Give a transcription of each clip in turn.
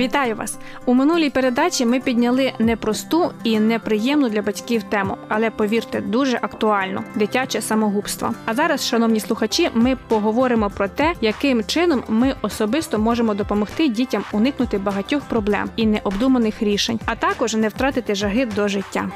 Вітаю вас! У минулій передачі ми підняли непросту і неприємну для батьків тему, але повірте, дуже актуальну дитяче самогубство. А зараз, шановні слухачі, ми поговоримо про те, яким чином ми особисто можемо допомогти дітям уникнути багатьох проблем і необдуманих рішень, а також не втратити жаги до життя.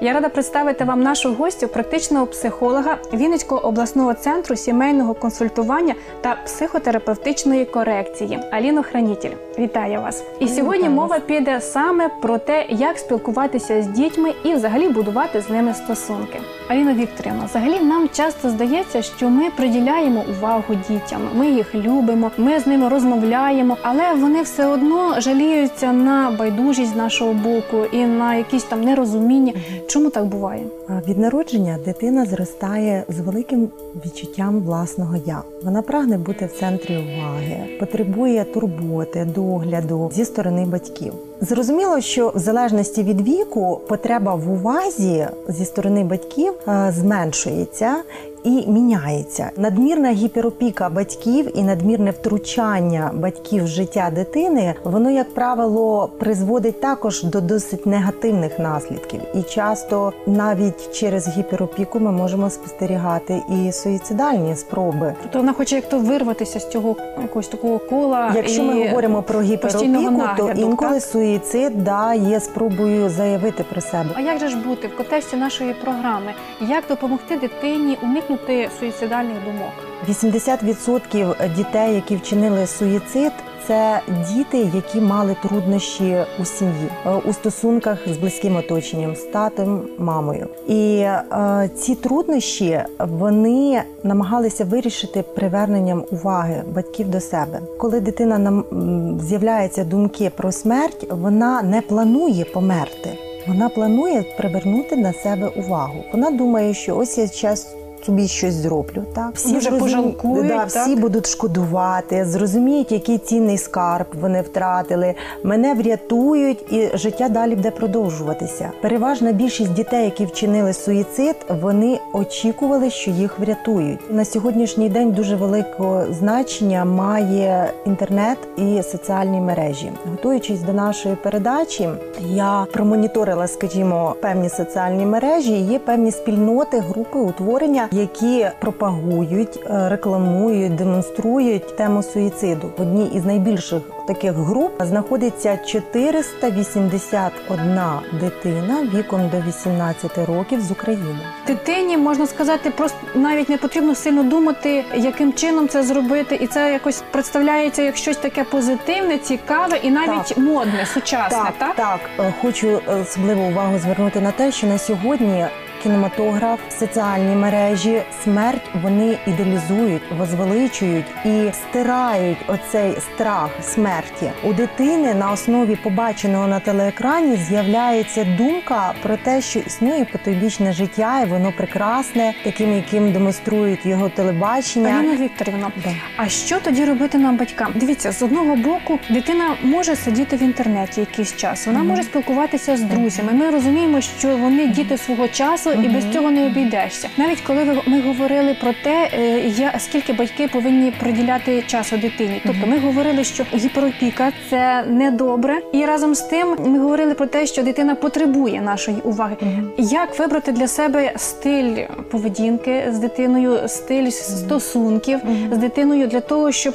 Я рада представити вам нашу гостю, практичного психолога Вінницького обласного центру сімейного консультування та психотерапевтичної корекції Аліну Хранітель. Вітаю вас! І сьогодні мова піде саме про те, як спілкуватися з дітьми і взагалі будувати з ними стосунки. Аліна Вікторівна, взагалі нам часто здається, що ми приділяємо увагу дітям, ми їх любимо, ми з ними розмовляємо, але вони все одно жаліються на байдужість з нашого боку і на якісь там нерозуміння. Чому так буває? Від народження дитина зростає з великим відчуттям власного я. Вона прагне бути в центрі уваги, потребує турботи, догляду зі сторони батьків. Зрозуміло, що в залежності від віку потреба в увазі зі сторони батьків зменшується. І міняється надмірна гіперопіка батьків і надмірне втручання батьків в життя дитини, воно, як правило, призводить також до досить негативних наслідків. І часто навіть через гіперопіку ми можемо спостерігати і суїцидальні спроби. Тобто вона хоче як то вирватися з цього якогось такого кола. Якщо і... ми говоримо про гіперопіку, то інколи так? суїцид да, є спробою заявити про себе. А як же ж бути в контексті нашої програми? Як допомогти дитині уникнути суїцидальних думок? 80% дітей, які вчинили суїцид, це діти, які мали труднощі у сім'ї е, у стосунках з близьким оточенням, з татом, мамою. І е, ці труднощі вони намагалися вирішити приверненням уваги батьків до себе. Коли дитина нам м, з'являються думки про смерть, вона не планує померти. Вона планує привернути на себе увагу. Вона думає, що ось я час собі щось зроблю. Так Дуже зрозумі- пожалкують, да, так? всі будуть шкодувати, зрозуміють, який цінний скарб вони втратили. Мене врятують, і життя далі буде продовжуватися. Переважна більшість дітей, які вчинили суїцид, вони очікували, що їх врятують. На сьогоднішній день дуже велике значення має інтернет і соціальні мережі. Готуючись до нашої передачі, я промоніторила, скажімо, певні соціальні мережі. Є певні спільноти, групи утворення, які пропагують, е, рекламують, демонструють тему суїциду. В одній із найбільших таких груп знаходиться 481 дитина віком до 18 років з України. Дитині можна сказати, просто навіть не потрібно сильно думати, яким чином це зробити, і це якось представляється як щось таке позитивне, цікаве і навіть Так. модне, сучасне. Так, Так, так. Е, Хочу особливу увагу звернути на те, що на сьогодні кінематограф, соціальні мережі, смерть вони ідеалізують, возвеличують і стирають оцей страх смерті. У дитини на основі побаченого на телеекрані з'являється думка про те, що існує потойбічне життя, і воно прекрасне, таким, яким демонструють його телебачення. Аліна Вікторівна, Да. А що тоді робити нам батькам? Дивіться, з одного боку, дитина може сидіти в інтернеті якийсь час, вона Мгм. може спілкуватися з друзями. Ми розуміємо, що вони діти свого часу, і без цього не обійдешся. Навіть коли ви- ми говорили про те, е, я скільки батьки повинні приділяти часу дитині. Тобто, ми говорили, що гіперопіка це недобре, і разом з тим ми говорили про те, що дитина потребує нашої уваги. Як вибрати для себе стиль поведінки з дитиною, стиль стосунків з дитиною для того, щоб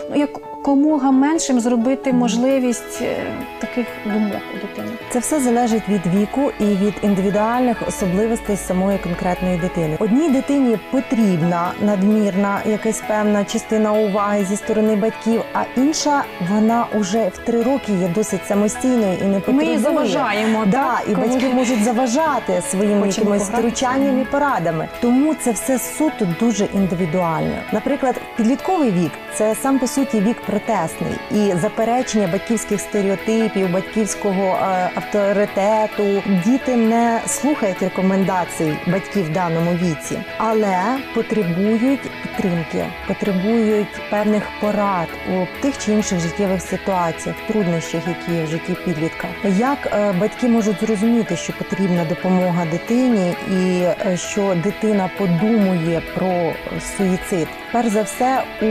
якомога меншим зробити можливість е, таких думок у дитини? Це все залежить від віку і від індивідуальних особливостей самої конкретної дитини. Одній дитині потрібна надмірна якась певна частина уваги зі сторони батьків, а інша вона уже в три роки є досить самостійною і не Ми її заважаємо, Да, так? і коли- батьки можуть заважати своїми Хочемо якимись втручанням і порадами. Тому це все суто дуже індивідуально. Наприклад, підлітковий вік це сам по суті вік протесний і заперечення батьківських стереотипів, батьківського е, авторитету. Діти не слухають рекомендацій батьків в даному віці, але потребують підтримки, потребують певних порад у тих чи інших життєвих ситуаціях, труднощах, які є в житті підлітка. Як е, батьки можуть зрозуміти, що потрібна допомога дитині, і е, що дитина подумує про суїцид? Перш за все, у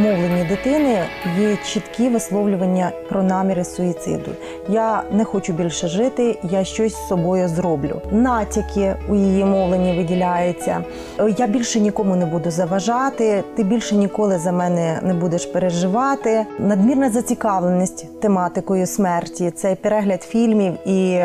мовленні дитини є чіткі висловлювання про наміри суїциду. Я не хочу більше жити, я щось з собою зроблю. Натяки у її мовленні виділяються. Я більше нікому не буду заважати, ти більше ніколи за мене не будеш переживати. Надмірна зацікавленість тематикою смерті, це перегляд фільмів і.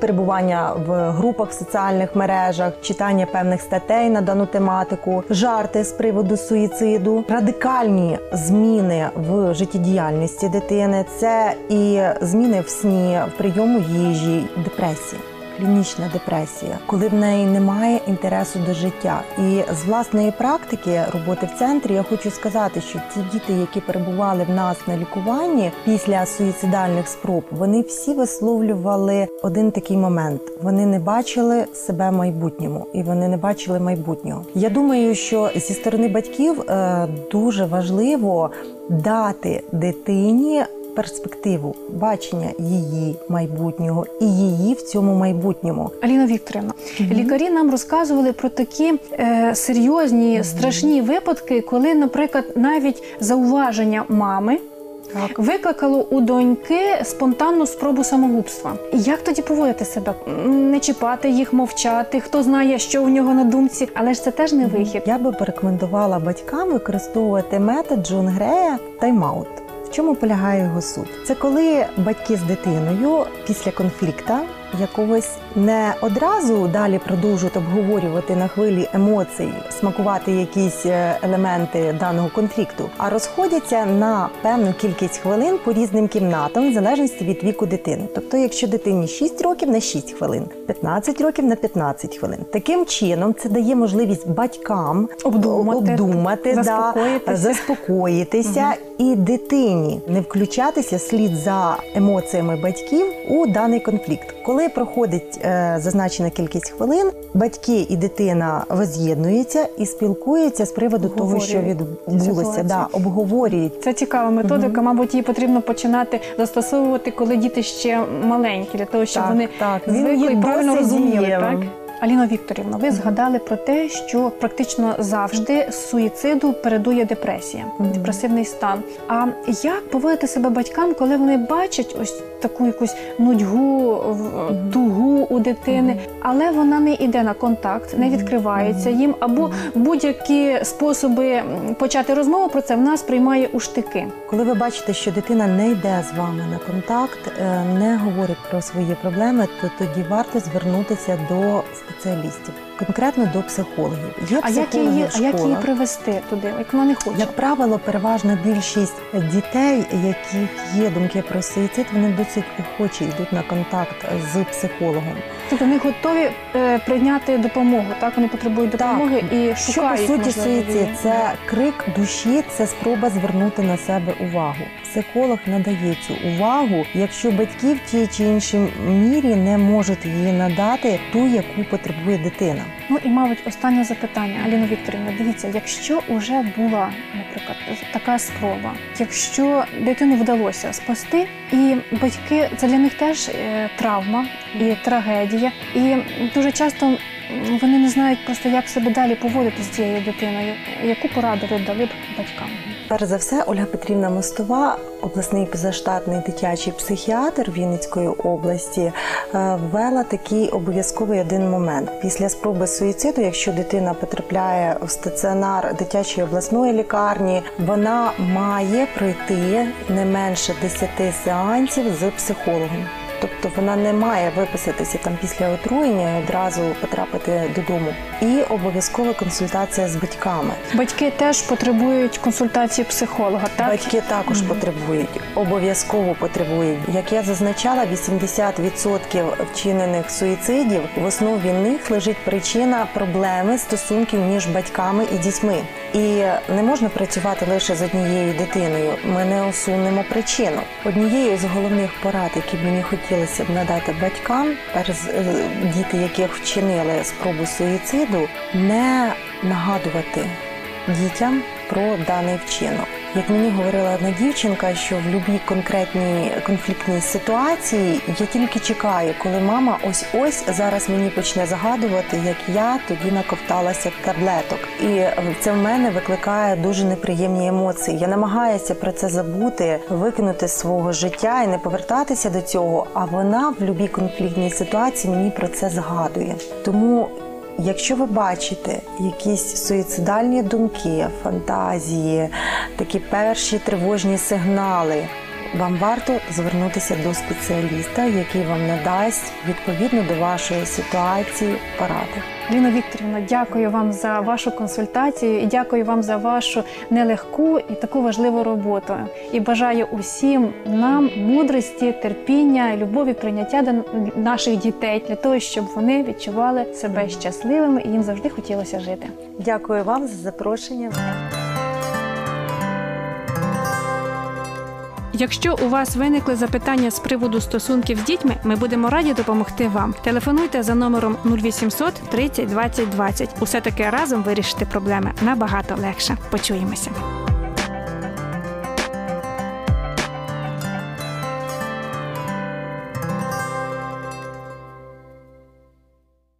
Перебування в групах в соціальних мережах, читання певних статей на дану тематику, жарти з приводу суїциду, радикальні зміни в життєдіяльності дитини це і зміни в сні, в прийому їжі, депресії. Клінічна депресія, коли в неї немає інтересу до життя. І з власної практики роботи в центрі я хочу сказати, що ті діти, які перебували в нас на лікуванні після суїцидальних спроб, вони всі висловлювали один такий момент: вони не бачили себе майбутньому, і вони не бачили майбутнього. Я думаю, що зі сторони батьків е, дуже важливо дати дитині перспективу бачення її майбутнього і її в цьому майбутньому. Аліна Вікторівна, лікарі нам розказували про такі е, серйозні, страшні випадки, коли, наприклад, навіть зауваження мами. Так. Викликало у доньки спонтанну спробу самогубства. Як тоді поводити себе? Не чіпати їх, мовчати, хто знає, що в нього на думці, але ж це теж не вихід. Я би порекомендувала батькам використовувати метод Джон Грея тайм-аут. В чому полягає його суть? Це коли батьки з дитиною після конфлікту якогось не одразу далі продовжують обговорювати на хвилі емоцій, смакувати якісь е, елементи даного конфлікту, а розходяться на певну кількість хвилин по різним кімнатам, в залежності від віку дитини. Тобто, якщо дитині 6 років на 6 хвилин, 15 років на 15 хвилин. Таким чином це дає можливість батькам Обдумати, обдумати да, заспокоїтися. заспокоїтися і дитині не включатися слід за емоціями батьків у даний конфлікт. Коли проходить е, зазначена кількість хвилин, батьки і дитина воз'єднуються і спілкуються з приводу того, що відбулося, да, обговорюють. Це цікава методика. Мабуть, її потрібно починати застосовувати, коли діти ще маленькі, для того, щоб Так, вони так. Звикли і правильно розуміли. Так? Аліна Вікторівна, ви згадали про те, що практично завжди з суїциду передує депресія, депресивний стан. А як поводити себе батькам, коли вони бачать ось таку якусь нудьгу, в- тугу у дитини, але вона не йде на контакт, не відкривається їм, або будь-які способи почати розмову про це вона сприймає у штики. Коли ви бачите, що дитина не йде з вами на контакт, е, не говорить про свої проблеми, то тоді варто звернутися до спеціалістів, конкретно до психологів. Є А як її, а як її привести туди, як вона не хоче? Як правило, переважна більшість дітей, яких є думки про суїцид, вони досить охоче йдуть на контакт з психологом. Тобто вони готові е, прийняти допомогу, так вони потребують допомоги і Що по суті можливо, суїцид? Це крик душі, це спроба звернути на себе увагу. Психолог надає цю увагу, якщо батьки в тій чи іншій мірі не можуть її надати ту, яку потребує дитина. Ну і мабуть останнє запитання, Аліна Вікторівна. Дивіться, якщо вже була, наприклад, така спроба, якщо дитину вдалося спасти, і батьки це для них теж е, травма і трагедія, і дуже часто. Вони не знають просто, як себе далі поводити з цією дитиною. Яку пораду ви дали б батькам? Перш за все, Ольга Петрівна Мостова, обласний позаштатний дитячий психіатр Вінницької області, е, ввела такий обов'язковий один момент. Після спроби суїциду, якщо дитина потрапляє в стаціонар дитячої обласної лікарні, вона має пройти не менше 10 сеансів з психологом. Тобто вона не має виписатися там після отруєння і одразу потрапити додому. І обов'язкова консультація з батьками. Батьки теж потребують консультації психолога, так? Батьки також Мгм. потребують, обов'язково потребують. Як я зазначала, 80% вчинених суїцидів в основі них лежить причина проблеми стосунків між батьками і дітьми. І не можна працювати лише з однією дитиною. Ми не усунемо причину. Однією з головних порад, які б мені хотілося б надати батькам, перш е, діти, яких вчинили спробу суїциду, не нагадувати дітям про даний вчинок. Як мені говорила одна дівчинка, що в будь-якій конкретній конфліктній ситуації я тільки чекаю, коли мама ось ось зараз мені почне згадувати, як я тоді наковталася таблеток. І це в мене викликає дуже неприємні емоції. Я намагаюся про це забути, викинути з свого життя і не повертатися до цього. А вона в будь-якій конфліктній ситуації мені про це згадує. Тому Якщо ви бачите якісь суїцидальні думки, фантазії, такі перші тривожні сигнали, вам варто звернутися до спеціаліста, який вам надасть відповідно до вашої ситуації поради. Ліно Вікторівна, дякую вам за вашу консультацію і дякую вам за вашу нелегку і таку важливу роботу. І бажаю усім нам мудрості, терпіння, любові, прийняття до наших дітей для того, щоб вони відчували себе щасливими і їм завжди хотілося жити. Дякую вам за запрошення. Якщо у вас виникли запитання з приводу стосунків з дітьми, ми будемо раді допомогти вам. Телефонуйте за номером 0800 30 20 20. Усе таки разом вирішити проблеми набагато легше. Почуємося.